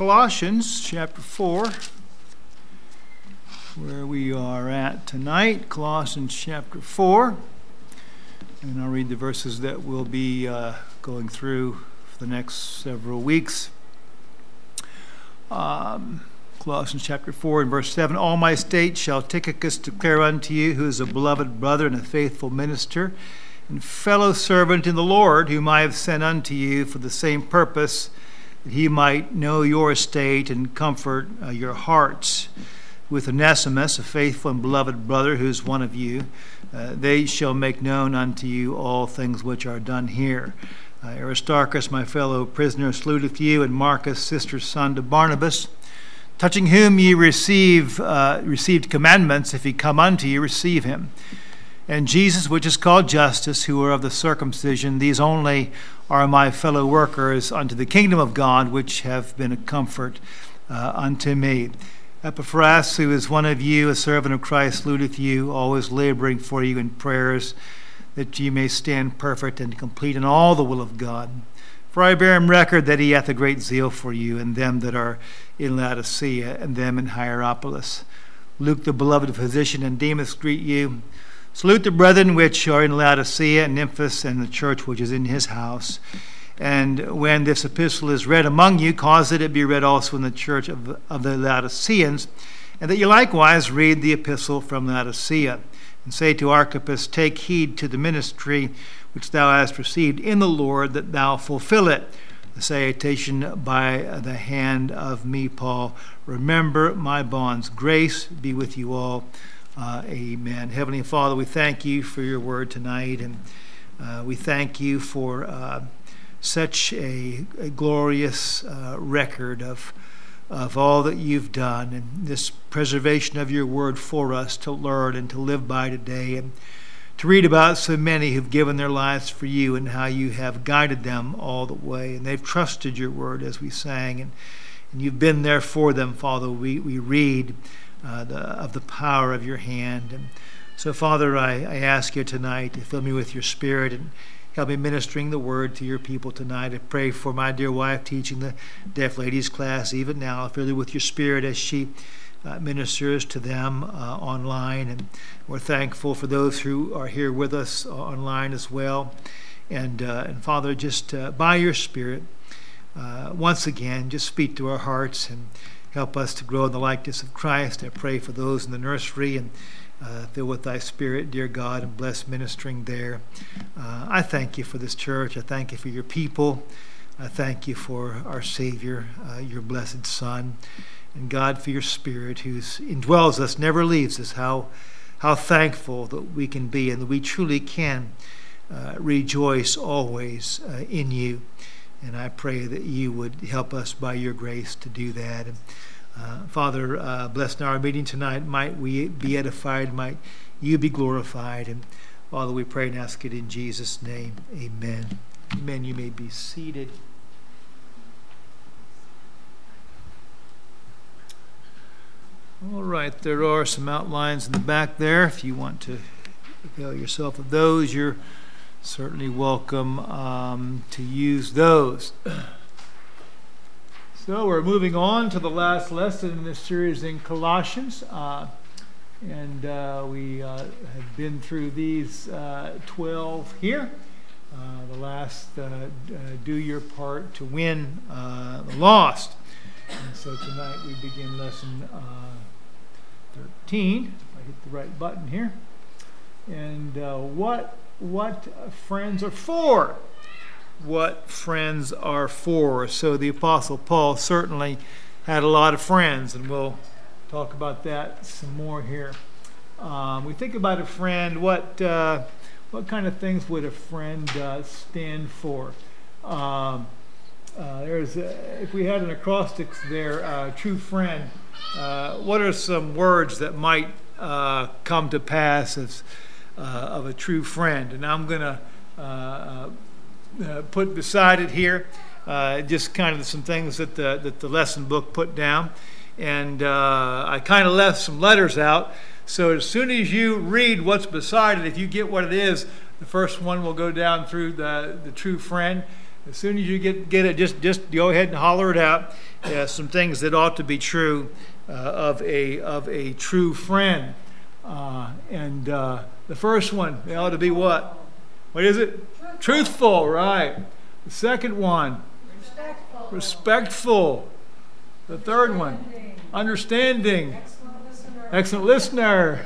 Colossians chapter 4, where we are at tonight. Colossians chapter 4. And I'll read the verses that we'll be uh, going through for the next several weeks. Um, Colossians chapter 4 and verse 7 All my state shall Tychicus declare unto you, who is a beloved brother and a faithful minister, and fellow servant in the Lord, whom I have sent unto you for the same purpose, that he might know your estate and comfort uh, your hearts. With Onesimus, a faithful and beloved brother who is one of you, uh, they shall make known unto you all things which are done here. Uh, Aristarchus, my fellow prisoner, saluteth you, and Marcus, sister's son to Barnabas touching whom ye receive, uh, received commandments, if he come unto you, receive him. And Jesus, which is called Justus, who are of the circumcision, these only are my fellow workers unto the kingdom of God, which have been a comfort uh, unto me. Epaphras, who is one of you, a servant of Christ, saluteth you, always laboring for you in prayers, that ye may stand perfect and complete in all the will of God. For I bear him record that he hath a great zeal for you, and them that are in Laodicea, and them in Hierapolis. Luke, the beloved physician, and Demas greet you. Salute the brethren which are in Laodicea, and Nymphas, and the church which is in his house. And when this epistle is read among you, cause that it be read also in the church of, of the Laodiceans, and that you likewise read the epistle from Laodicea. And say to Archippus, Take heed to the ministry which thou hast received in the Lord, that thou fulfill it. The salutation by the hand of me, Paul. Remember my bonds. Grace be with you all. Uh, amen. Heavenly Father, we thank you for your word tonight, and uh, we thank you for uh, such a, a glorious uh, record of of all that you've done and this preservation of your word for us to learn and to live by today. And to read about so many who've given their lives for you and how you have guided them all the way. And they've trusted your word as we sang, and, and you've been there for them, Father. We, we read uh, the, of the power of your hand. And so, Father, I, I ask you tonight to fill me with your spirit and help me ministering the word to your people tonight. I pray for my dear wife teaching the deaf ladies class even now. Fill her with your spirit as she uh, ministers to them uh, online. And we're thankful for those who are here with us uh, online as well. And, uh, and Father, just uh, by your Spirit, once again, just speak to our hearts and help us to grow in the likeness of Christ. I pray for those in the nursery and uh, fill with thy spirit, dear God, and bless ministering there. Uh, I thank you for this church. I thank you for your people. I thank you for our Savior, uh, your blessed Son and God for your Spirit who indwells us, never leaves us. How, how thankful that we can be and that we truly can uh, rejoice always uh, in you. And I pray that you would help us by your grace to do that. And, uh, Father, uh, bless our meeting tonight. Might we be edified. Might you be glorified. And Father, we pray and ask it in Jesus' name. Amen. Amen. You may be seated. All right, there are some outlines in the back there. If you want to avail yourself of those, you're certainly welcome um, to use those. So we're moving on to the last lesson in this series in Colossians. Uh, and uh, we uh, have been through these uh, 12 here. Uh, the last, uh, do your part to win the lost. And so tonight we begin lesson 13. If I hit the right button here. And what what friends are for? What friends are for? So the Apostle Paul certainly had a lot of friends, and we'll talk about that some more here. Um, we think about a friend. What uh, what kind of things would a friend uh, stand for? Um, uh, there's a, if we had an acrostics there, uh, true friend uh, what are some words that might uh, come to pass as, of a true friend? And I'm going to uh, uh, put beside it here just kind of some things that the, that the lesson book put down. And I kind of left some letters out. So as soon as you read what's beside it, if you get what it is, the first one will go down through the, the true friend. As soon as you get, get it, just, just go ahead and holler it out. uh, some things that ought to be true uh, of a of a true friend. Uh, and uh, the first one, they ought to be what? What is it? Truthful, Truthful right. The second one, respectful. respectful. The third one, understanding. Excellent listener. Excellent listener.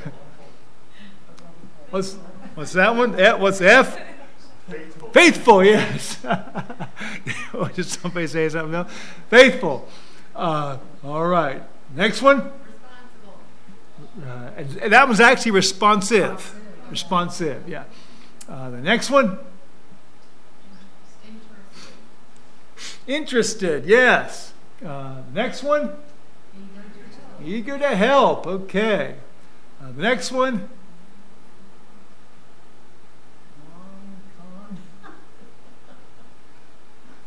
What's what's that one? What's F? Faithful. Faithful, yes. Did somebody say something else? Faithful. Uh, all right. Next one. Uh, and that was actually responsive. Responsive, yeah. Uh, the next one. Interested, yes. Uh, next one. Eager to help. Okay. Uh, the next one.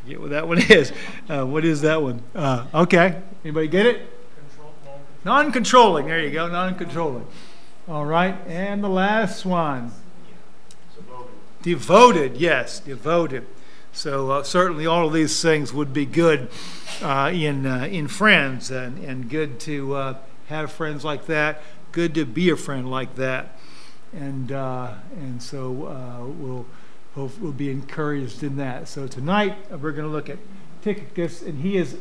Get what that one is. Uh, what is that one? Uh, okay. Anybody get it? Non controlling. There you go. Non controlling. All right. And the last one. Devoted. Yes. Devoted. So uh, certainly all of these things would be good uh, in uh, in friends, and, and good to uh, have friends like that. Good to be a friend like that, and uh, and so uh, we'll we'll, we'll be encouraged in that. So tonight we're going to look at Tychicus, and he is.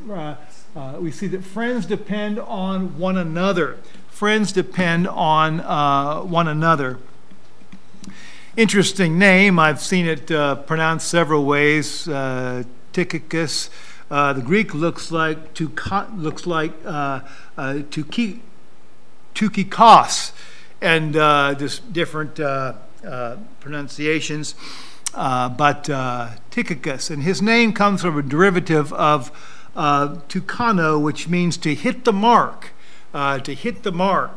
We see that friends depend on one another. Friends depend on uh, one another. Interesting name. I've seen it uh, pronounced several ways. Uh, Tychicus. the Greek looks like to looks like uh, to tukikos, and just different pronunciations uh, but uh, Tychicus. And his name comes from a derivative of uh, tukano, which means to hit the mark, uh, to hit the mark.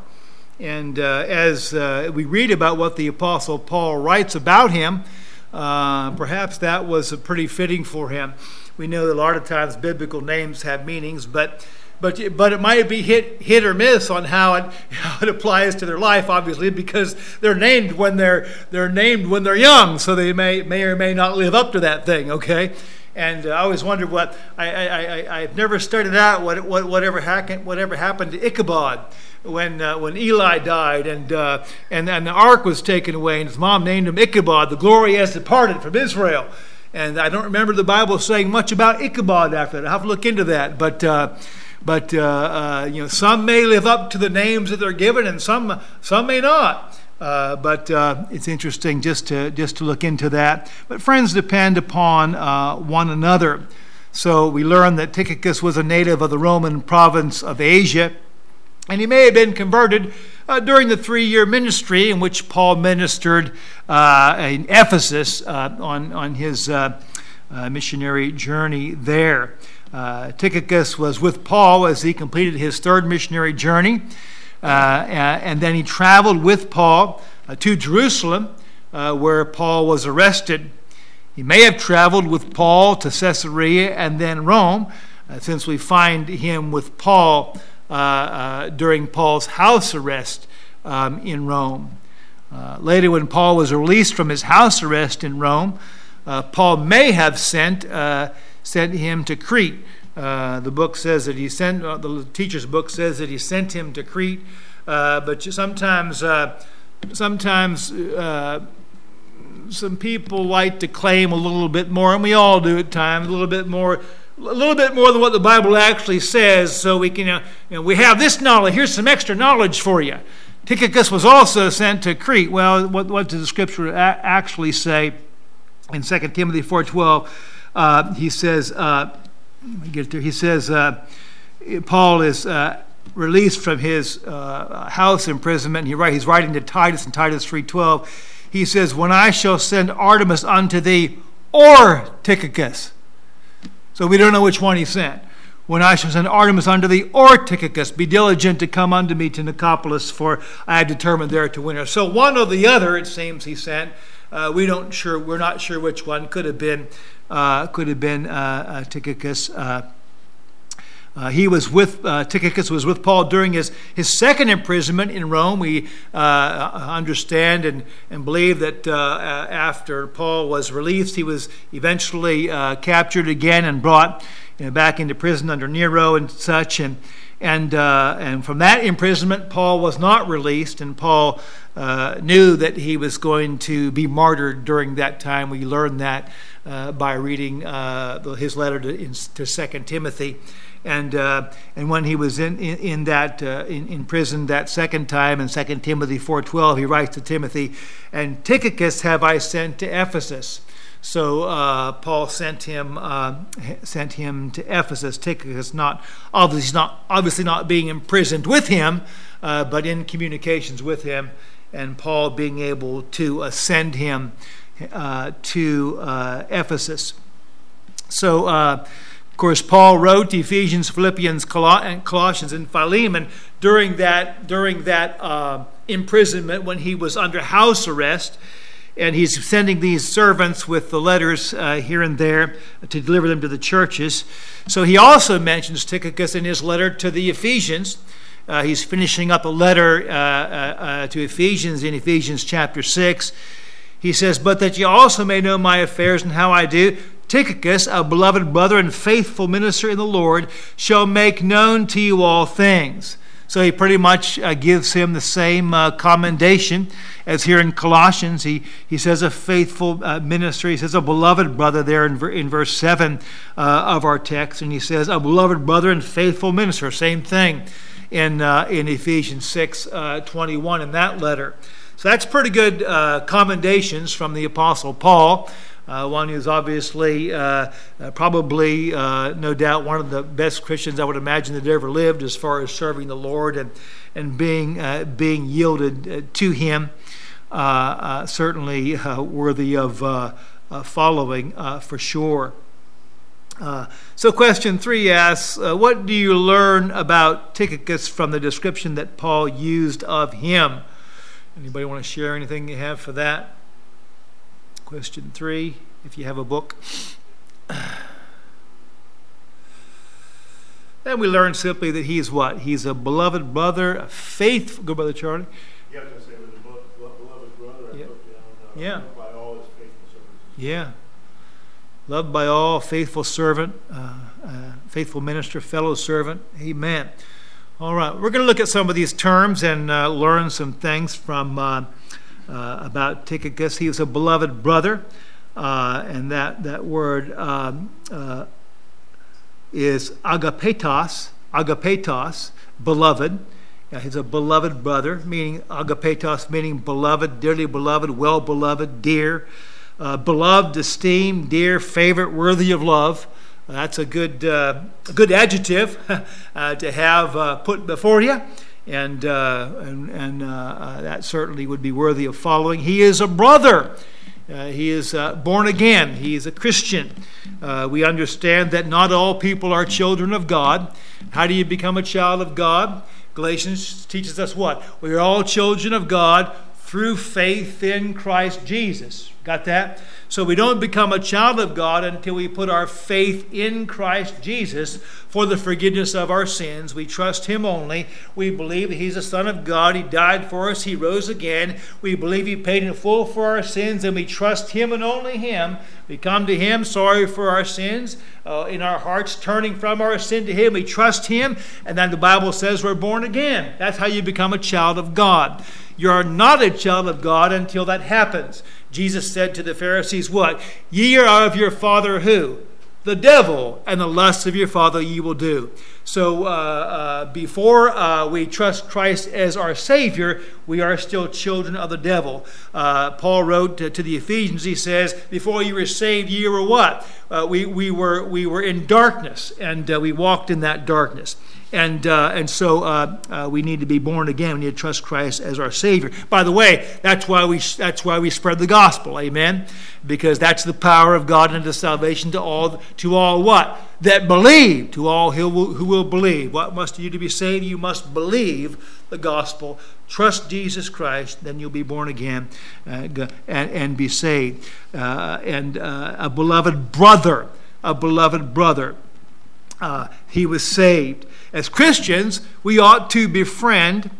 And uh, as uh, we read about what the Apostle Paul writes about him, uh, perhaps that was pretty fitting for him. We know that a lot of times biblical names have meanings, but but but it might be hit hit or miss on how it how it applies to their life, obviously, because they're named when they're they're named when they're young, so they may may or may not live up to that thing. Okay, and uh, I always wondered what I I I I've never studied out what what whatever happened whatever happened to Ichabod when uh, when Eli died and uh, and and the ark was taken away and his mom named him Ichabod. The glory has departed from Israel. And I don't remember the Bible saying much about Ichabod after that. I'll have to look into that, but. Uh, but uh, uh, you know, some may live up to the names that they're given, and some some may not. Uh, but uh, it's interesting just to just to look into that. But friends depend upon uh, one another. So we learn that Tychicus was a native of the Roman province of Asia, and he may have been converted uh, during the three-year ministry in which Paul ministered in Ephesus on on his missionary journey there. Uh, Tychicus was with Paul as he completed his third missionary journey, uh, and then he traveled with Paul uh, to Jerusalem, uh, where Paul was arrested. He may have traveled with Paul to Caesarea and then Rome, uh, since we find him with Paul uh, during Paul's house arrest um, in Rome. later, when Paul was released from his house arrest in Rome, Paul may have sent sent him to Crete. Uh, the book says that he sent, uh, the teacher's book says that he sent him to Crete, uh, but sometimes, uh, sometimes uh, some people like to claim a little bit more, and we all do at times, a little bit more. A little bit more than what the Bible actually says, so we can, you know, we have this knowledge. Here's some extra knowledge for you. Tychicus was also sent to Crete. Well, what, what does the Scripture actually say in 2 Timothy four twelve? uh, he says, uh, get there. He says, uh, Paul is uh, released from his uh, house imprisonment. He write, he's writing to Titus in Titus 3.12. He says, When I shall send Artemas unto thee, or Tychicus. So we don't know which one he sent. When I shall send Artemas unto thee, or Tychicus, be diligent to come unto me to Nicopolis, for I have determined there to winter. So one or the other, it seems, he sent. Uh, we don't sure. We're not sure which one could have been uh, could have been uh, uh, Tychicus. Uh, uh, he was with uh, Tychicus was with Paul during his, his second imprisonment in Rome. We understand and, and believe that after Paul was released, he was eventually captured again and brought you know, back into prison under Nero and such. And, and, uh, and from that imprisonment, Paul was not released, and Paul uh, knew that he was going to be martyred during that time. We learned that uh, by reading uh, his letter to, in, to 2 Timothy. And, uh, and when he was in, in, in that uh, in, in, prison that second time in 2 Timothy 4.12, he writes to Timothy, And Tychicus have I sent to Ephesus. So uh, Paul sent him uh, sent him to Ephesus. Tychicus not obviously not obviously not being imprisoned with him, uh, but in communications with him, and Paul being able to send him uh, to uh, Ephesus. So of course, Paul wrote Ephesians, Philippians, Colossians, and Philemon during that during that uh, imprisonment when he was under house arrest, and he's sending these servants with the letters uh, here and there to deliver them to the churches. So he also mentions Tychicus in his letter to the Ephesians. Uh, he's finishing up a letter uh, uh, uh, to Ephesians in Ephesians chapter six. He says, But that you also may know my affairs and how I do, Tychicus, a beloved brother and faithful minister in the Lord, shall make known to you all things. So he pretty much uh, gives him the same uh, commendation as here in Colossians. He, he says a faithful uh, minister. He says a beloved brother there in, in verse 7 uh, of our text. And he says a beloved brother and faithful minister. Same thing in, uh, in Ephesians 6 uh, 21 in that letter. So that's pretty good commendations from the Apostle Paul. Uh, one who's obviously, uh, uh, probably, uh, no doubt, one of the best Christians I would imagine that ever lived as far as serving the Lord and, and being, uh, being yielded uh, to Him. certainly worthy of following for sure. so, question three asks What do you learn about Tychicus from the description that Paul used of him? Anybody want to share anything you have for that? Question three, if you have a book. Then we learn simply that he's what? He's a beloved brother, a faithful. Go, Brother Charlie. Yeah, I was going to say, with a beloved brother, yeah. Down, uh, yeah. by all his faithful servants. Yeah. Loved by all, faithful servant, uh, uh, faithful minister, fellow servant. Amen. All right, we're going to look at some of these terms and uh, learn some things from uh, about Tychicus. He was a beloved brother, uh, and that, that word um, uh, is agapetos, agapetos, beloved. Yeah, he's a beloved brother, meaning agapetos, meaning beloved, dearly beloved, well beloved, dear, uh, beloved, esteemed, dear, favorite, worthy of love. That's a good, uh, a good adjective uh, to have uh, put before you and, uh, and, and uh, uh, that certainly would be worthy of following. He is a brother. Uh, he is uh, born again. He is a Christian. Uh, we understand that not all people are children of God. How do you become a child of God? Galatians teaches us what? We are all children of God through faith in Christ Jesus. Got that? So we don't become a child of God until we put our faith in Christ Jesus for the forgiveness of our sins. We trust Him only. We believe that He's the Son of God. He died for us. He rose again. We believe He paid in full for our sins, and we trust Him and only Him. We come to Him sorry for our sins, uh, in our hearts turning from our sin to Him. We trust Him, and then the Bible says we're born again. That's how you become a child of God. You're not a child of God until that happens. Jesus said to the Pharisees, What? Ye are of your father who? The devil, and the lusts of your father ye will do. So uh, uh, before uh, we trust Christ as our Savior, we are still children of the devil. Uh, Paul wrote to, to, the Ephesians, he says, Before you were saved, ye were what? Uh, we, we, were, we were in darkness, and uh, we walked in that darkness. And, uh, and so uh, uh, we need to be born again. We need to trust Christ as our Savior. By the way, that's why we, that's why we spread the gospel. Amen? Because that's the power of God unto salvation to all, to all what? That believe, to all who will, who will believe. What must you to be saved? You must believe the gospel. Trust Jesus Christ, then you'll be born again uh, and, and be saved. Uh, and uh, a beloved brother, a beloved brother. He was saved. As Christians, we ought to befriend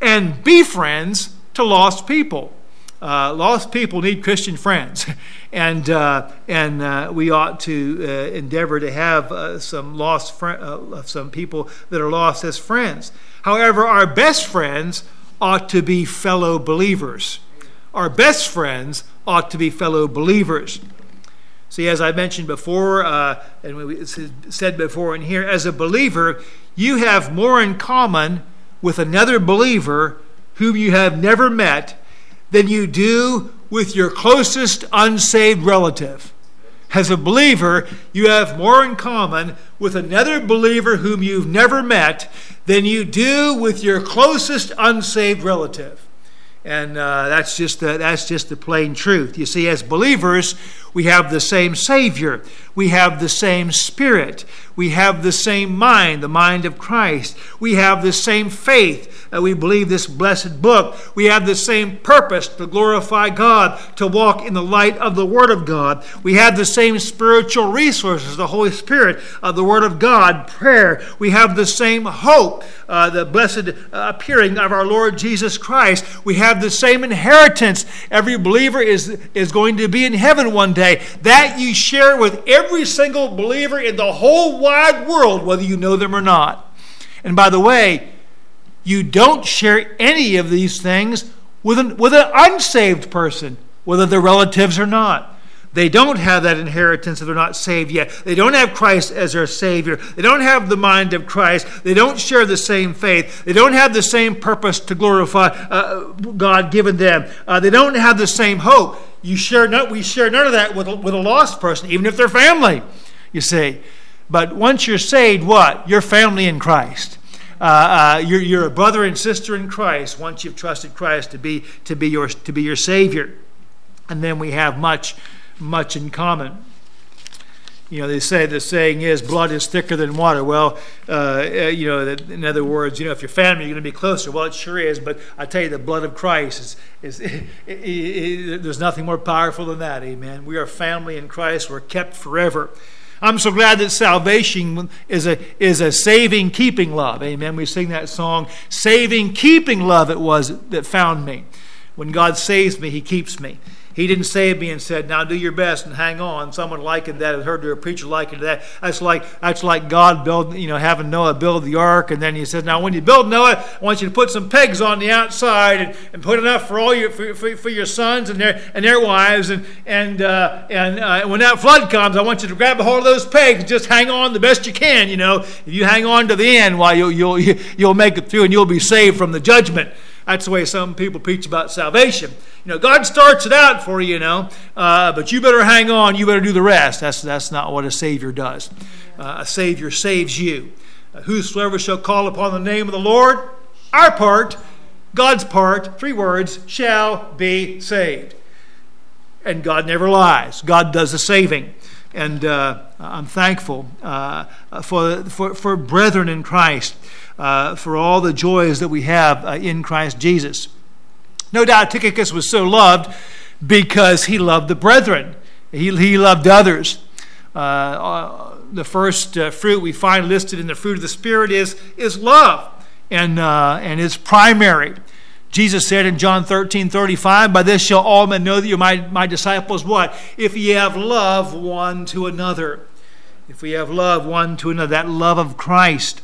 and be friends to lost people. Uh, lost people need Christian friends, and uh, and uh, we ought to uh, endeavor to have uh, some lost fr- uh, some people that are lost as friends. However, our best friends ought to be fellow believers. Our best friends ought to be fellow believers. See, as I mentioned before, uh, and we said before in here, as a believer, you have more in common with another believer whom you have never met than you do with your closest unsaved relative. As a believer, you have more in common with another believer whom you've never met than you do with your closest unsaved relative. And uh, that's, just the, that's just the plain truth. You see, as believers, we have the same Savior. We have the same Spirit. We have the same mind, the mind of Christ. We have the same faith. that we believe this blessed book. We have the same purpose to glorify God, to walk in the light of the Word of God. We have the same spiritual resources, the Holy Spirit, the Word of God, prayer. We have the same hope, uh, the blessed uh, appearing of our Lord Jesus Christ. We have the same inheritance. Every believer is, is going to be in heaven one day that you share with every single believer in the whole wide world, whether you know them or not. And by the way, you don't share any of these things with an, with an unsaved person, whether they're relatives or not. They don't have that inheritance if they're not saved yet. They don't have Christ as their Savior. They don't have the mind of Christ. They don't share the same faith. They don't have the same purpose to glorify uh, God given them. Uh, they don't have the same hope. You share no, we share none of that with with a lost person, even if they're family, you see. But once you're saved, what? You're family in Christ. Uh, uh, you're, you're a brother and sister in Christ once you've trusted Christ to be, to be, your, to be your Savior. And then we have much much in common. You know, they say the saying is blood is thicker than water. Well, uh, uh you know, that, in other words, you know, if you're family, you're going to be closer. Well, it sure is, but I tell you, the blood of Christ is, is it, it, it, there's nothing more powerful than that. Amen. We are family in Christ. We're kept forever. I'm so glad that salvation is a, is a saving, keeping love. Amen. We sing that song, Saving, Keeping Love, it was that found me. When God saves me, He keeps me. He didn't save me and said, "Now do your best and hang on." Someone likened that. I heard a preacher likened that. That's like that's like God build, you know, having Noah build the ark, and then He says, "Now when you build Noah, I want you to put some pegs on the outside and, and put enough for all your for, for, for, your sons and their and their wives, and and uh, and uh, when that flood comes, I want you to grab a hold of those pegs, and just hang on the best you can. You know, if you hang on to the end, why you'll you'll you'll make it through, and you'll be saved from the judgment." That's the way some people preach about salvation. You know, God starts it out for you, you know, uh, but you better hang on. You better do the rest. That's, that's not what a Savior does. Uh, a Savior saves you. Uh, whosoever shall call upon the name of the Lord, our part, God's part, three words, shall be saved. And God never lies. God does the saving. And uh, I'm thankful uh, for, for, for brethren in Christ uh, for all the joys that we have uh, in Christ Jesus. No doubt Tychicus was so loved because he loved the brethren, he, he loved others. Uh, the first fruit we find listed in the fruit of the Spirit is, is love, and, and is primary. Jesus said in John 13 35, By this shall all men know that you're my, my disciples. What? If ye have love one to another. If we have love one to another, that love of Christ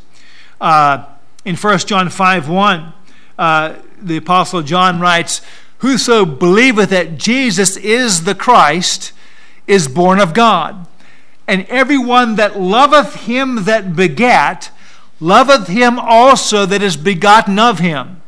uh, in 1 John 5 1, uh, the Apostle John writes, Whoso believeth that Jesus is the Christ is born of God. And everyone that loveth him that begat, loveth him also that is begotten of him.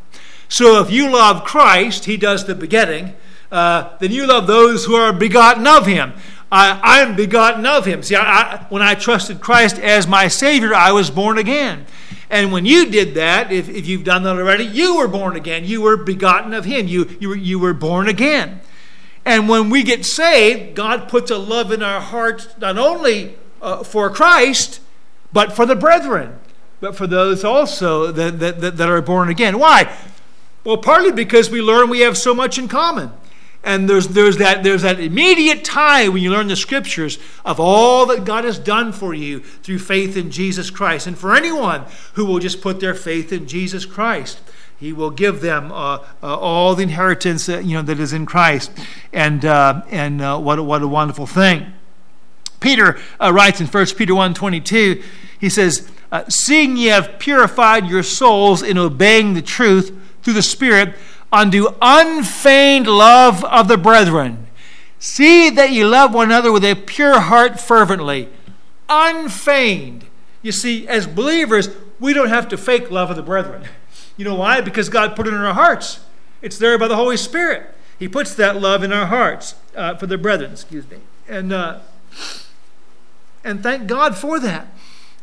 So if you love Christ, he does the begetting, uh, then you love those who are begotten of him. I, am begotten of him. See, I, I, when I trusted Christ as my Savior, I was born again. And when you did that, if, if you've done that already, you were born again. You were begotten of Him. You, you, were, you were born again. And when we get saved, God puts a love in our hearts not only uh, for Christ, but for the brethren, but for those also that, that, that are born again. Why? Well, partly because we learn we have so much in common. And there's, there's, that, there's that immediate tie when you learn the scriptures of all that God has done for you through faith in Jesus Christ. And for anyone who will just put their faith in Jesus Christ. He will give them uh, uh, all the inheritance that, you know, that is in Christ. And, uh, and uh, what, a, what a wonderful thing. Peter uh, writes in 1 Peter 1.22, he says, uh, Seeing ye have purified your souls in obeying the truth through the Spirit unto unfeigned love of the brethren. See that ye love one another with a pure heart fervently. Unfeigned. You see, as believers, we don't have to fake love of the brethren. You know why? Because God put it in our hearts. It's there by the Holy Spirit. He puts that love in our hearts uh, for the brethren, excuse me. And, uh, and thank God for that.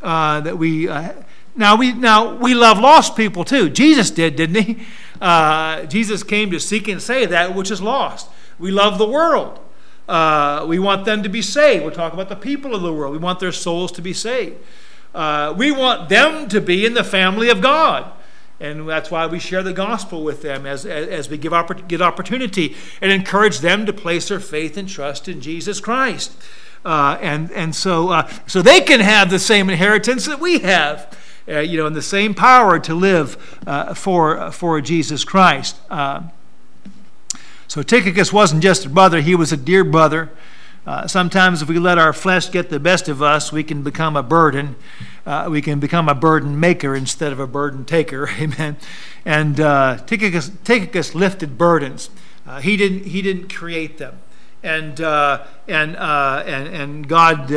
Uh, that we uh, now we now we love lost people too. Jesus did, didn't he? Uh, Jesus came to seek and save that which is lost. We love the world. Uh, we want them to be saved. We're talking about the people of the world. We want their souls to be saved. Uh, we want them to be in the family of God. And that's why we share the gospel with them as, as, as we give oppor- get opportunity and encourage them to place their faith and trust in Jesus Christ. Uh, and and so, uh, so they can have the same inheritance that we have. Uh, you know, and the same power to live uh, for, for Jesus Christ. Uh, so Tychicus wasn't just a brother, he was a dear brother. Uh, sometimes, if we let our flesh get the best of us, we can become a burden. Uh, we can become a burden maker instead of a burden taker. Amen. And uh, Tychicus, Tychicus lifted burdens. Uh, he didn't. He didn't create them. And uh, and, uh, and and God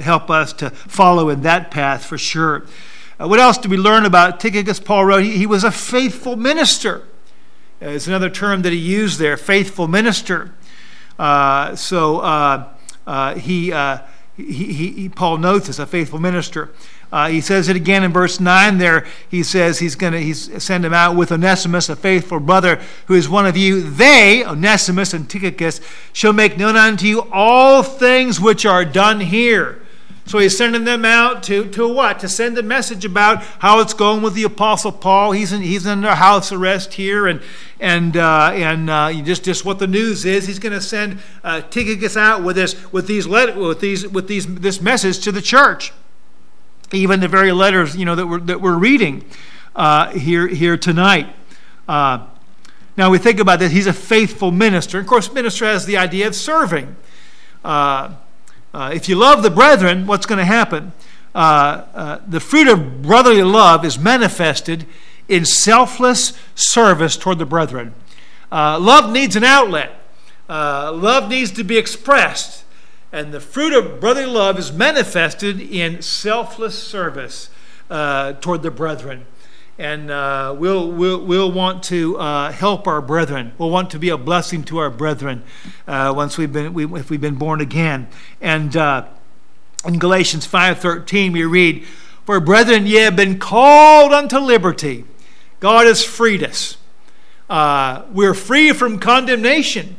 help us to follow in that path for sure. What else do we learn about Tychicus? Paul wrote he, he was a faithful minister. It's another term that he used there, faithful minister. Uh, so uh, uh, he, uh, he, he, Paul notes as a faithful minister. Uh, he says it again in verse 9 there. He says he's going to he's send him out with Onesimus, a faithful brother who is one of you. They, Onesimus and Tychicus, shall make known unto you all things which are done here. So he's sending them out to, to what? To send a message about how it's going with the Apostle Paul. He's in, he's under house arrest here, and, and, uh, and uh, just, just what the news is. He's going to send uh, Tychicus out with, this, with, these let, with, these, with these, this message to the church. Even the very letters you know, that, we're, that we're reading uh, here, here tonight. Uh, now we think about this. He's a faithful minister. Of course, minister has the idea of serving. Uh, if you love the brethren, what's going to happen? Uh, uh, the fruit of brotherly love is manifested in selfless service toward the brethren. Uh, love needs an outlet, love needs to be expressed. And the fruit of brotherly love is manifested in selfless service toward the brethren and uh, we'll, we'll, we'll want to uh, help our brethren. We'll want to be a blessing to our brethren uh, once we've been, we, if we've been born again. And uh, in Galatians 5.13 we read, For brethren, ye have been called unto liberty. God has freed us. Uh, we're free from condemnation.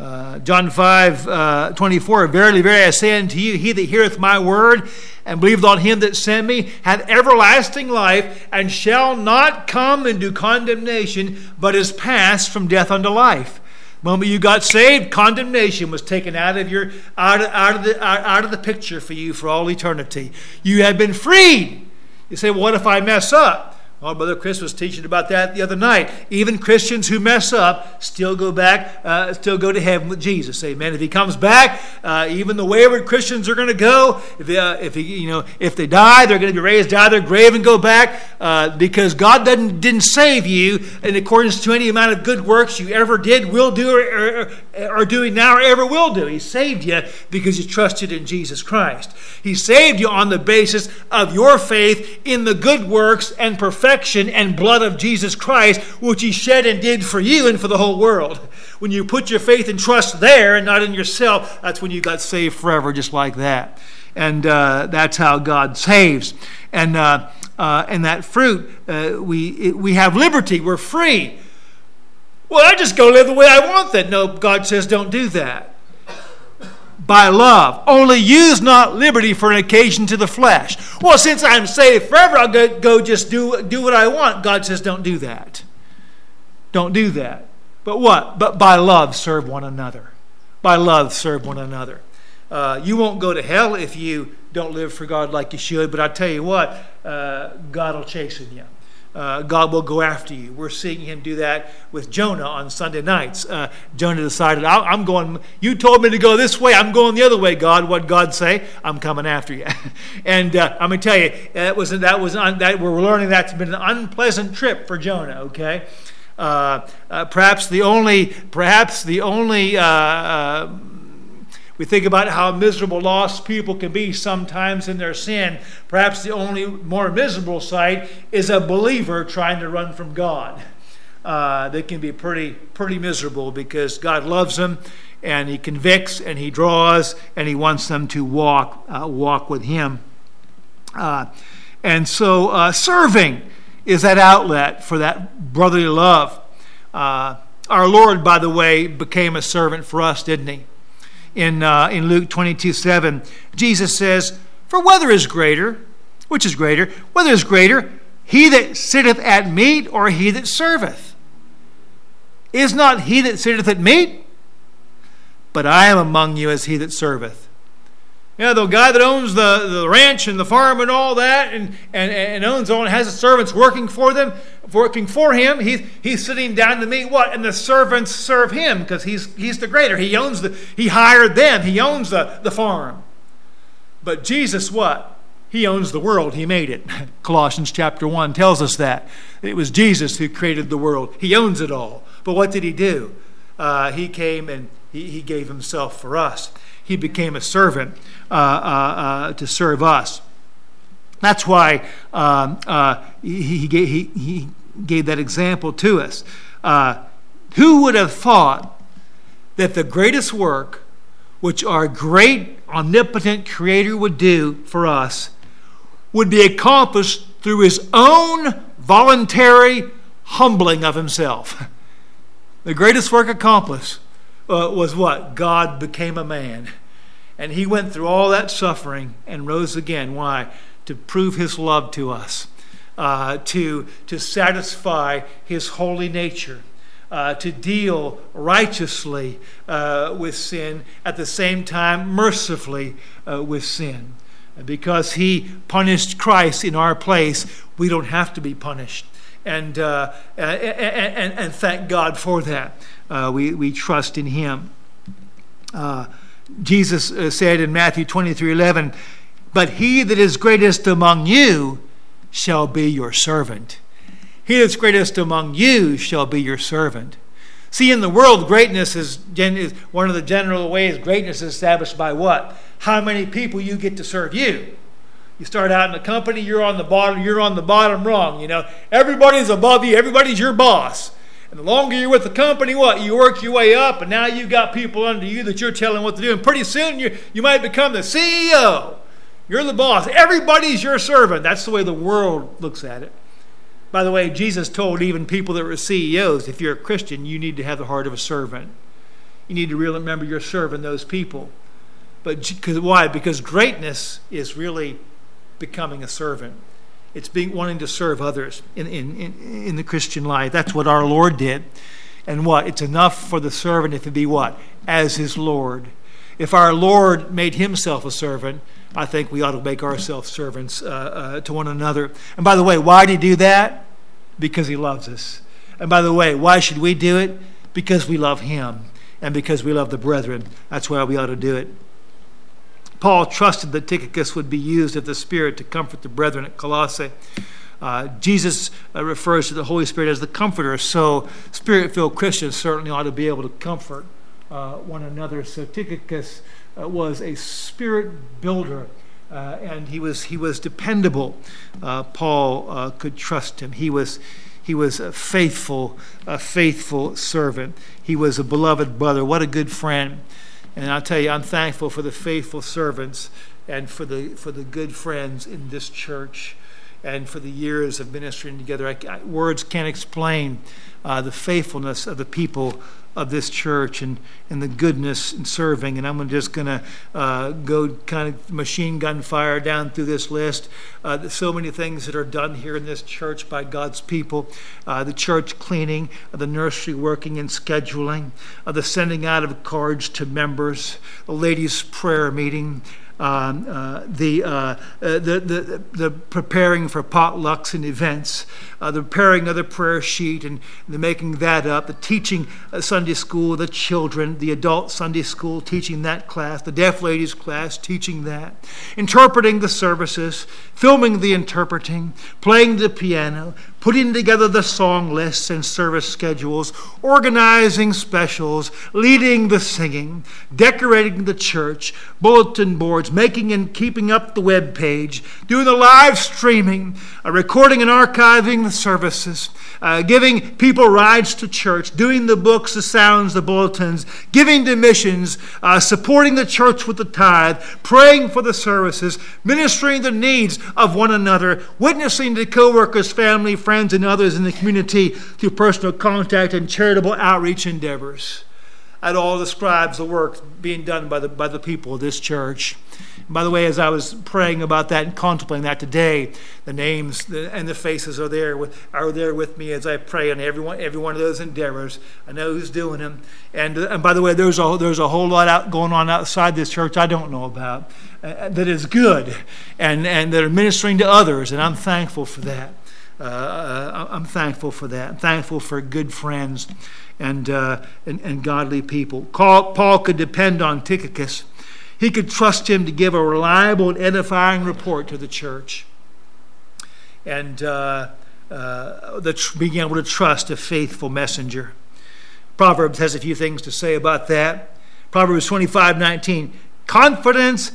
Uh, John 5 uh, 24, Verily, verily, I say unto you, he that heareth my word and believeth on him that sent me hath everlasting life and shall not come into condemnation, but is passed from death unto life. Moment you got saved, condemnation was taken out of your out of, out of the out of the picture for you for all eternity. You have been freed. You say, well, what if I mess up? Well, Brother Chris was teaching about that the other night. Even Christians who mess up still go back, uh, still go to heaven with Jesus. Amen. If he comes back, uh, even the wayward Christians are going to go. If, they, uh, if he, you know, if they die, they're going to be raised out of their grave and go back uh, because God didn't, didn't save you in accordance to any amount of good works you ever did, will do, or, or, are doing now, or ever will do. He saved you because you trusted in Jesus Christ. He saved you on the basis of your faith in the good works and perfection perfection and blood of Jesus Christ, which he shed and did for you and for the whole world. When you put your faith and trust there and not in yourself, that's when you got saved forever, just like that. And uh, that's how God saves. And, uh, uh, and that fruit, uh, we, it, we have liberty, we're free. Well, I just go live the way I want that. No, God says don't do that by love. Only use not liberty for an occasion to the flesh. Well, since I'm saved forever, I'll go, just do, do what I want. God says, don't do that. Don't do that. But what? But by love, serve one another. By love, serve one another. Uh, you won't go to hell if you don't live for God like you should, but I tell you what, uh, God will chasten you. Uh, God will go after you. We're seeing him do that with Jonah on Sunday nights. Uh, Jonah decided, I'm going, you told me to go this way, I'm going the other way, God. What God say? I'm coming after you. and uh, I'm going to tell you, that was, that was un, that we're learning that's been an unpleasant trip for Jonah, okay? Uh, uh, perhaps the only, perhaps the only, uh, we think about how miserable lost people can be sometimes in their sin. Perhaps the only more miserable sight is a believer trying to run from God. Uh, they can be pretty pretty miserable because God loves them and He convicts and He draws and He wants them to walk uh, walk with Him. Uh, and so, uh, serving is that outlet for that brotherly love. Uh, our Lord, by the way, became a servant for us, didn't He? In, uh, in Luke 22 7, Jesus says, For whether is greater, which is greater, whether is greater, he that sitteth at meat or he that serveth? Is not he that sitteth at meat? But I am among you as he that serveth. You know, the guy that owns the, the ranch and the farm and all that and, and, and owns all and has the servants working for them, working for him, he's, he's sitting down to meat what? And the servants serve him because he's, he's the greater. He owns the, he hired them. He owns the, the farm. But Jesus, what? He owns the world. He made it. Colossians chapter 1 tells us that. It was Jesus who created the world. He owns it all. But what did he do? Uh, he came and he, he gave himself for us he became a servant uh, uh, uh, to serve us. That's why um, uh, he, he, gave, he, he, gave that example to us. Uh, who would have thought that the greatest work which our great omnipotent Creator would do for us would be accomplished through his own voluntary humbling of himself? The greatest work accomplished uh, was what? God became a man. And he went through all that suffering and rose again. Why? To prove his love to us, uh, to, to satisfy his holy nature. Uh, to deal righteously uh, with sin, at the same time, mercifully uh, with sin. Because he punished Christ in our place, we don't have to be punished. And, uh, and, and, and, thank God for that. Uh, we, we trust in him. Jesus uh, said in Matthew 23 11, But he that is greatest among you shall be your servant. He that's greatest among you shall be your servant. See, in the world, greatness is, is one of the general ways greatness is established by what? How many people you get to serve you. You start out in a company, you're on the bottom, you're on the bottom rung. You know, everybody's above you, everybody's your boss. And the longer you're with the company, what? You work your way up, and now you've got people under you that you're telling what to do. And pretty soon you, you might become the CEO. You're the boss. Everybody's your servant. That's the way the world looks at it. By the way, Jesus told even people that were CEOs if you're a Christian, you need to have the heart of a servant. You need to really remember you're serving those people. But why? Because greatness is really becoming a servant. It's being wanting to serve others in, in, in, in the Christian life. That's what our Lord did. And what? It's enough for the servant if it be what? As his Lord. If our Lord made himself a servant, I think we ought to make ourselves servants uh, uh, to one another. And by the way, why did he do that? Because he loves us. And by the way, why should we do it? Because we love him and because we love the brethren. That's why we ought to do it. Paul trusted that Tychicus would be used of the Spirit to comfort the brethren at Colossae. Uh, Jesus uh, refers to the Holy Spirit as the comforter, so spirit filled Christians certainly ought to be able to comfort uh, one another. So Tychicus uh, was a spirit builder. Uh, and he was he was dependable. Uh, Paul could trust him. He was he was a faithful a faithful servant. He was a beloved brother. What a good friend. And I'll tell you, I'm thankful for the faithful servants and for the, for the good friends in this church and for the years of ministering together. I, I, words can't explain uh, the faithfulness of the people of this church and, and the goodness in serving. And I'm just going to uh, go kind of machine gun fire down through this list. Uh, so many things that are done here in this church by God's people uh, the church cleaning, the nursery working and scheduling, uh, the sending out of cards to members, the ladies' prayer meeting. Um, uh, the, uh, uh, the, the, the preparing for potlucks and events, uh, the preparing of the prayer sheet and the making that up, the teaching uh, Sunday school, the children, the adult Sunday school, teaching that class, the deaf ladies class, teaching that, interpreting the services, filming the interpreting, playing the piano, putting together the song lists and service schedules, organizing specials, leading the singing, decorating the church, bulletin boards, making and keeping up the web page, doing the live streaming, uh, recording and archiving the services, uh, giving people rides to church, doing the books, the sounds, the bulletins, giving to missions, uh, supporting the church with the tithe, praying for the services, ministering the needs of one another, witnessing to coworkers, family, friends, and others in the community through personal contact and charitable outreach endeavors. That all describes the work being done by the, by the people of this church. By the way, as I was praying about that and contemplating that today, the names and the faces are there with, are there with me as I pray on every one, every one of those endeavors. I know who's doing them. And, uh, and by the way, there's a, there's a whole lot out, going on outside this church I don't know about uh, that is good and, and that are ministering to others, and I'm thankful for that. Uh, uh I'm thankful for that. I'm thankful for good friends and, uh, and, and, godly people. Paul could depend on Tychicus he could trust him to give a reliable and edifying report to the church. And uh, uh, the, being able to trust a faithful messenger. Proverbs has a few things to say about that. Proverbs 25 19. Confidence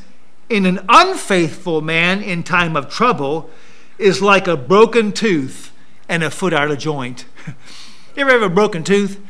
in an unfaithful man in time of trouble is like a broken tooth and a foot out of joint. you ever have a broken tooth?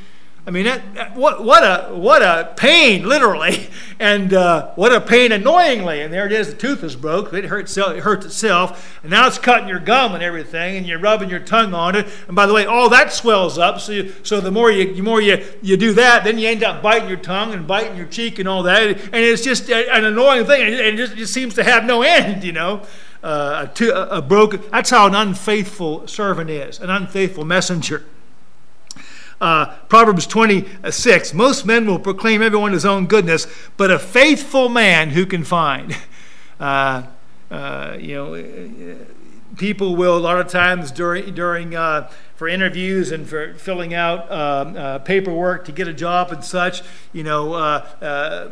I mean, that, what, what, a, what a pain, literally, and uh, what a pain annoyingly. And there it is, the tooth is broke, it hurts, it hurts itself, and now it's cutting your gum and everything, and you're rubbing your tongue on it. And by the way, all that swells up, so, you, so the more, you, the more you, you do that, then you end up biting your tongue and biting your cheek and all that. And it's just an annoying thing, and it just, it just seems to have no end, you know. Uh, a, a broken, that's how an unfaithful servant is, an unfaithful messenger. Uh, Proverbs 26 Most men will proclaim everyone his own goodness, but a faithful man who can find? Uh, uh, you know, people will a lot of times during, during uh, for interviews and for filling out um, uh, paperwork to get a job and such, you know, uh,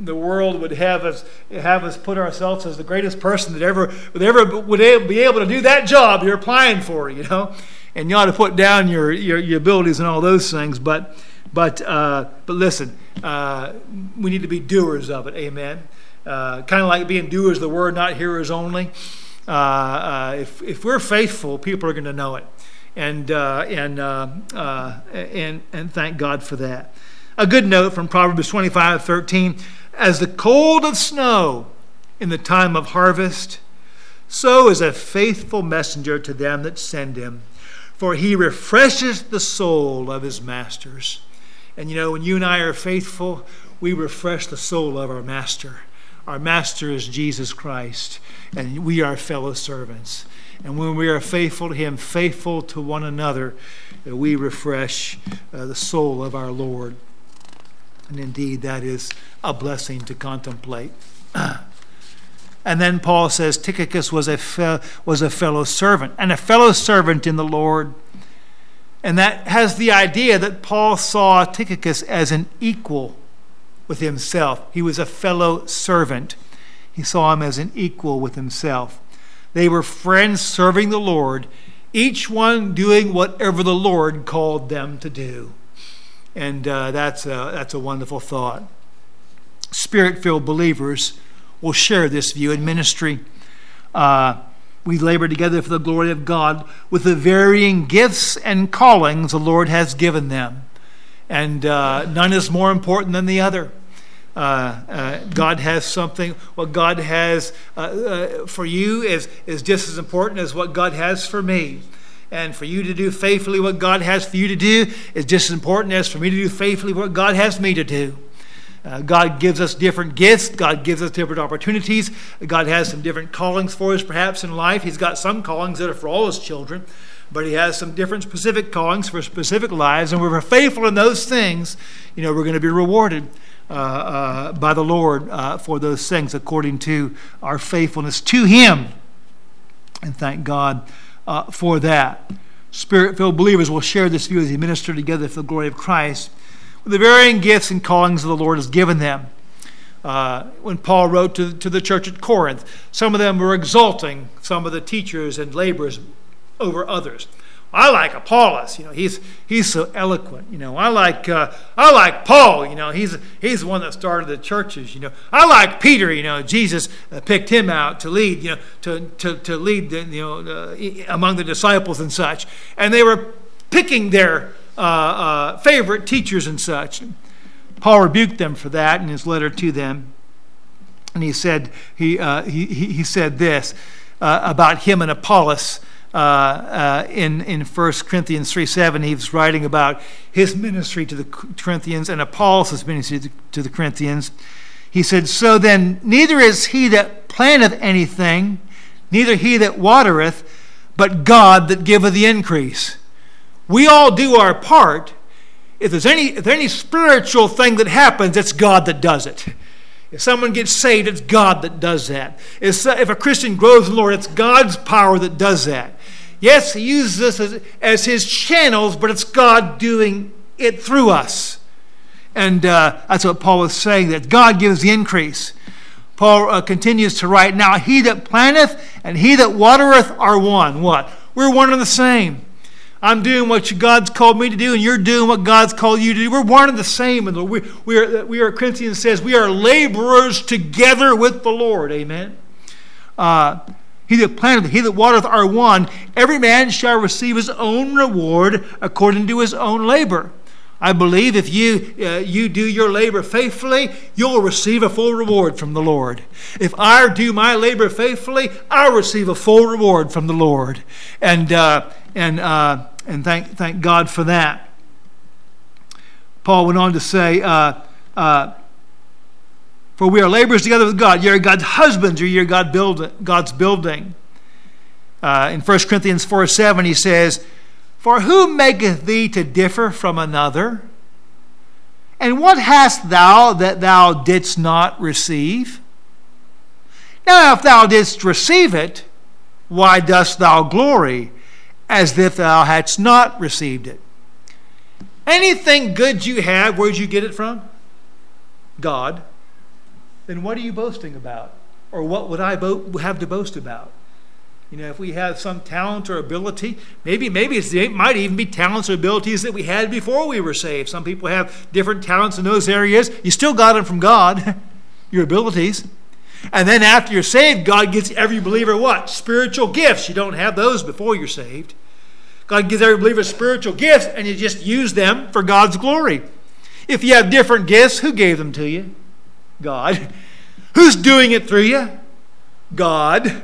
the world would have us have us put ourselves as the greatest person that ever would ever would be able to do that job you're applying for, you know and you ought to put down your, your, your abilities and all those things. But, but, uh, but listen, uh, we need to be doers of it. Amen. Uh, kind of like being doers of the word, not hearers only. Uh, uh, if, if we're faithful, people are going to know it. And, uh, and, and, and thank God for that. A good note from Proverbs twenty five thirteen. 13 As the cold of snow in the time of harvest, so is a faithful messenger to them that send him for he refreshes the soul of his masters. And you know, when you and I are faithful, we refresh the soul of our master. Our master is Jesus Christ, and we are fellow servants. And when we are faithful to him, faithful to one another, we refresh uh, the soul of our Lord. And indeed, that is a blessing to contemplate. And then Paul says Tychicus was a, fe- was a fellow servant, and a fellow servant in the Lord. And that has the idea that Paul saw Tychicus as an equal with himself. He was a fellow servant. He saw him as an equal with himself. They were friends serving the Lord, each one doing whatever the Lord called them to do. And uh, that's, a, that's a wonderful thought. Spirit filled believers will share this view in ministry. Uh, we labor together for the glory of God with the varying gifts and callings the Lord has given them. And uh, none is more important than the other. Uh, uh, God has something, what God has uh, uh, for you is, is just as important as what God has for me. And for you to do faithfully what God has for you to do is just as important as for me to do faithfully what God has me to do. Uh, God gives us different gifts. God gives us different opportunities. God has some different callings for us, perhaps, in life. He's got some callings that are for all His children, but He has some different specific callings for specific lives. And when we're faithful in those things, you know, we're going to be rewarded. uh, uh, by the Lord uh, for those things according to our faithfulness to Him. And thank God uh, for that. Spirit filled believers will share this view as they minister together for the glory of Christ with the varying gifts and callings that the Lord has given them. Uh, when Paul wrote to, to the church at Corinth, some of them were exalting some of the teachers and laborers over others. I like Apollos. You know, he's he's so eloquent. You know, I like uh, I like Paul. You know, he's he's the one that started the churches. You know, I like Peter. You know, Jesus uh, picked him out to lead. You know, to to to lead. The, you know, uh, among the disciples and such. And they were picking their uh, uh, favorite teachers and such. Paul rebuked them for that in his letter to them, and he said he uh, he he said this about him and Apollos uh, uh, in, in 1 Corinthians 3 7, he was writing about his ministry to the Corinthians and Apollos' ministry to the, to the Corinthians. He said, So then, neither is he that planteth anything, neither he that watereth, but God that giveth the increase. We all do our part. If there's any, if there's any spiritual thing that happens, it's God that does it. If someone gets saved, it's God that does that. If, if a Christian grows in the Lord, it's God's power that does that. Yes, He uses us as, as His channels, but it's God doing it through us. And uh, that's what Paul was saying, that God gives the increase. Paul uh, continues to write, Now he that planteth and he that watereth are one. What? We're one and the same. I'm doing what God's called me to do, and you're doing what God's called you to do. We're one and the same. And we, we, are, we are, Corinthians says, we are laborers together with the Lord. Amen. Uh, he that planteth, he that watereth are one. Every man shall receive his own reward according to his own labor. I believe if you, uh, you do your labor faithfully, you'll receive a full reward from the Lord. If I do my labor faithfully, I'll receive a full reward from the Lord. And, uh, and, uh, and thank, thank God for that. Paul went on to say, uh, uh, for we are laborers together with God. You're God's husbands, or you're God build, God's building. Uh, in 1 Corinthians 4 7, he says, For who maketh thee to differ from another? And what hast thou that thou didst not receive? Now, if thou didst receive it, why dost thou glory as if thou hadst not received it? Anything good you have, where'd you get it from? God then what are you boasting about? Or what would I bo- have to boast about? You know, if we have some talent or ability, maybe maybe it might even be talents or abilities that we had before we were saved. Some people have different talents in those areas. You still got them from God, your abilities. And then after you're saved, God gives every believer what? Spiritual gifts. You don't have those before you're saved. God gives every believer spiritual gifts, and you just use them for God's glory. If you have different gifts, who gave them to you? God. Who's doing it through you? God.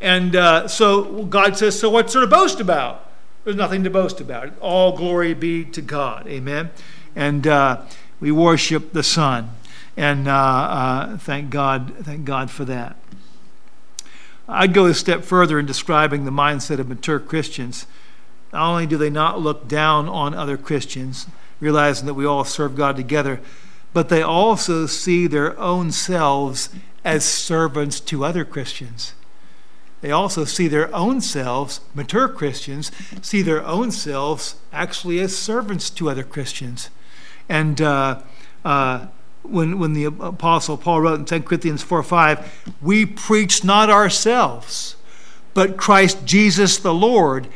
And uh, so God says, So what's there to boast about? There's nothing to boast about. All glory be to God. Amen. And uh, we worship the Son. And uh, uh thank God, thank God for that. I'd go a step further in describing the mindset of mature Christians. Not only do they not look down on other Christians, realizing that we all serve God together, but they also see their own selves as servants to other Christians. They also see their own selves, mature Christians, see their own selves actually as servants to other Christians. And uh, uh, when, when the Apostle Paul wrote in 2 Corinthians 4 5, we preach not ourselves, but Christ Jesus the Lord,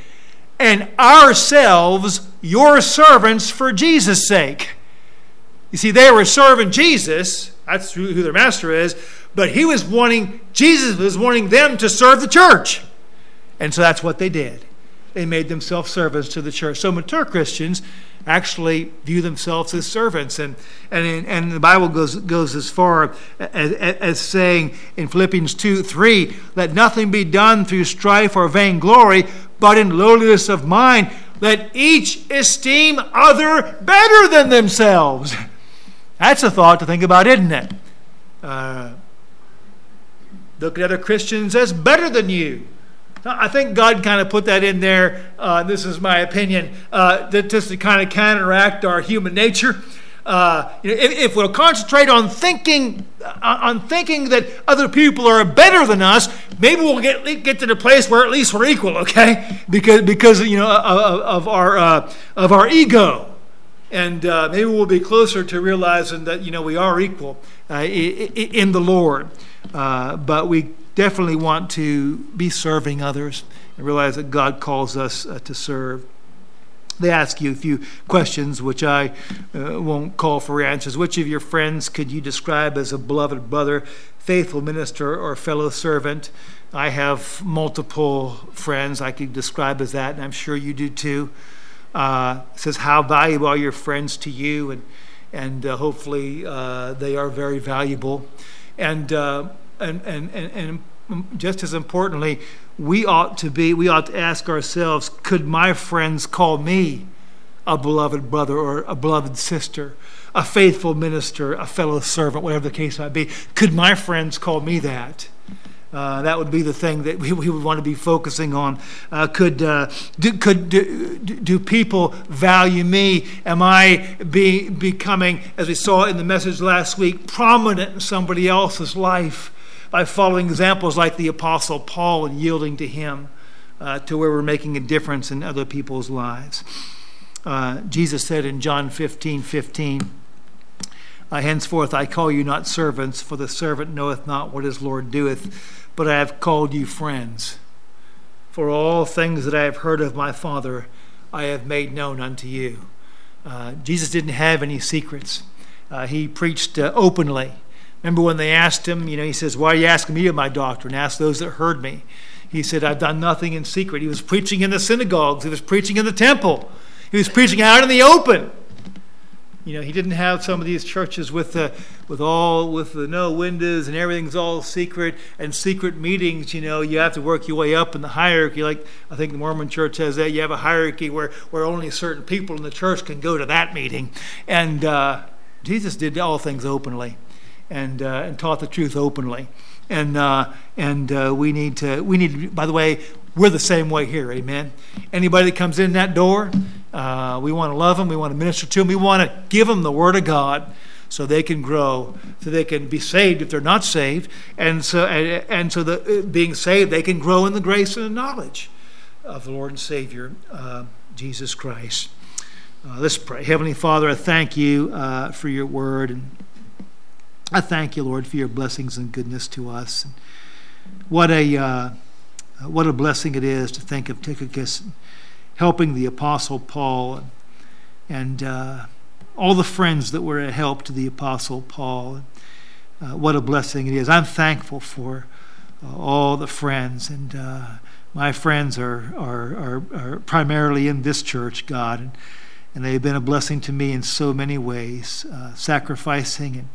and ourselves your servants for Jesus' sake. You see, they were serving Jesus. That's who their master is. But he was wanting, Jesus was wanting them to serve the church. And so that's what they did. They made themselves servants to the church. So mature Christians actually view themselves as servants. And, and, and the Bible goes, goes as far as, as saying in Philippians 2 3, let nothing be done through strife or vainglory, but in lowliness of mind, let each esteem other better than themselves. That's a thought to think about, isn't it? Uh, look at other Christians as better than you. I think God kind of put that in there. Uh, this is my opinion, uh, that just to kind of counteract our human nature. uh, you know, if, if, we'll concentrate on thinking uh, on thinking that other people are better than us, maybe we'll get get to the place where at least we're equal. Okay, because because you know of, of our uh, of our ego, and uh, maybe we'll be closer to realizing that you know we are equal uh, in the Lord. Uh, but we definitely want to be serving others and realize that God calls us to serve they ask you a few questions, which I uh, won't call for answers. Which of your friends could you describe as a beloved brother, faithful minister, or fellow servant? I have multiple friends I could describe as that, and I'm sure you do too. Uh, says, How valuable are your friends to you? And, and uh, hopefully uh, they are very valuable. And, uh, and, and, and, and just as importantly, we ought to be, we ought to ask ourselves could my friends call me a beloved brother or a beloved sister, a faithful minister, a fellow servant, whatever the case might be? Could my friends call me that? Uh, that would be the thing that we, we would want to be focusing on. Uh, could uh, do, could do, do, people value me? Am I be, becoming, as we saw in the message last week, prominent in somebody else's life? by following examples like the Apostle Paul and yielding to him uh, to where we're making a difference in other people's lives. Uh, Jesus said in John 15 15, uh, Henceforth I call you not servants, for the servant knoweth not what his Lord doeth, but I have called you friends. For all things that I have heard of my Father, I have made known unto you. Uh, Jesus didn't have any secrets. Uh, he preached uh, openly. Remember when they asked him, you know, he says, Why are you asking me of my doctrine? Ask those that heard me. He said, I've done nothing in secret. He was preaching in the synagogues, he was preaching in the temple, he was preaching out in the open. You know, he didn't have some of these churches with the, with all with the no windows and everything's all secret and secret meetings. You know, you have to work your way up in the hierarchy. Like I think the Mormon Church has that. You have a hierarchy where where only certain people in the church can go to that meeting. And uh, Jesus did all things openly and, uh, and taught the truth openly. And, uh, and uh, we need to, we need to, by the way, we're the same way here, amen. Anybody that comes in that door, uh, we want to love them, we want to minister to them, we want to give them the Word of God so they can grow, so they can be saved if they're not saved, and so and, and so the, uh, being saved they can grow in the grace and the knowledge of the Lord and Savior uh, Jesus Christ. Uh, let's pray. Heavenly Father, I thank you uh, for your word and I thank you, Lord, for your blessings and goodness to us. What a uh, what a blessing it is to think of Tychicus helping the Apostle Paul and uh, all the friends that were a help to the Apostle Paul. Uh, what a blessing it is. I'm thankful for uh, all the friends, and uh, my friends are, are, are, are, primarily in this church, God, and, and, they've been a blessing to me in so many ways, uh, sacrificing and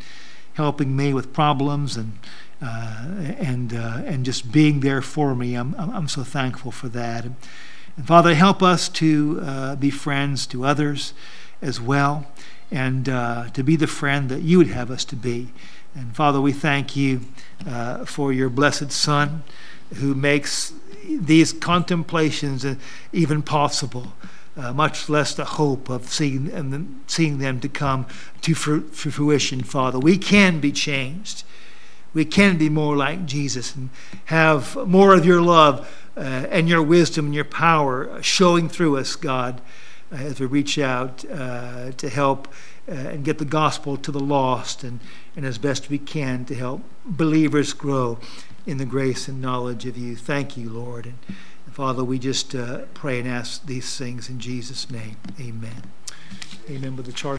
helping me with problems and uh, and uh, and just being there for me. I'm I'm so thankful for that. And, and Father, help us to uh, be friends to others as well, and uh, to be the friend that you would have us to be. And Father, we thank you uh, for your blessed Son, who makes these contemplations even possible uh, much less the hope of seeing, seeing them to come to fruition, Father. We can be changed. We can be more like Jesus and have more of your love uh, and your wisdom and your power showing through us, God, uh, as we reach out uh, to help uh, and get the gospel to the lost and, and as best we can to help believers grow in the grace and knowledge of you. Thank you, Lord. And, Father, we just pray and ask these things in Jesus' name. Amen. Amen. With the charge.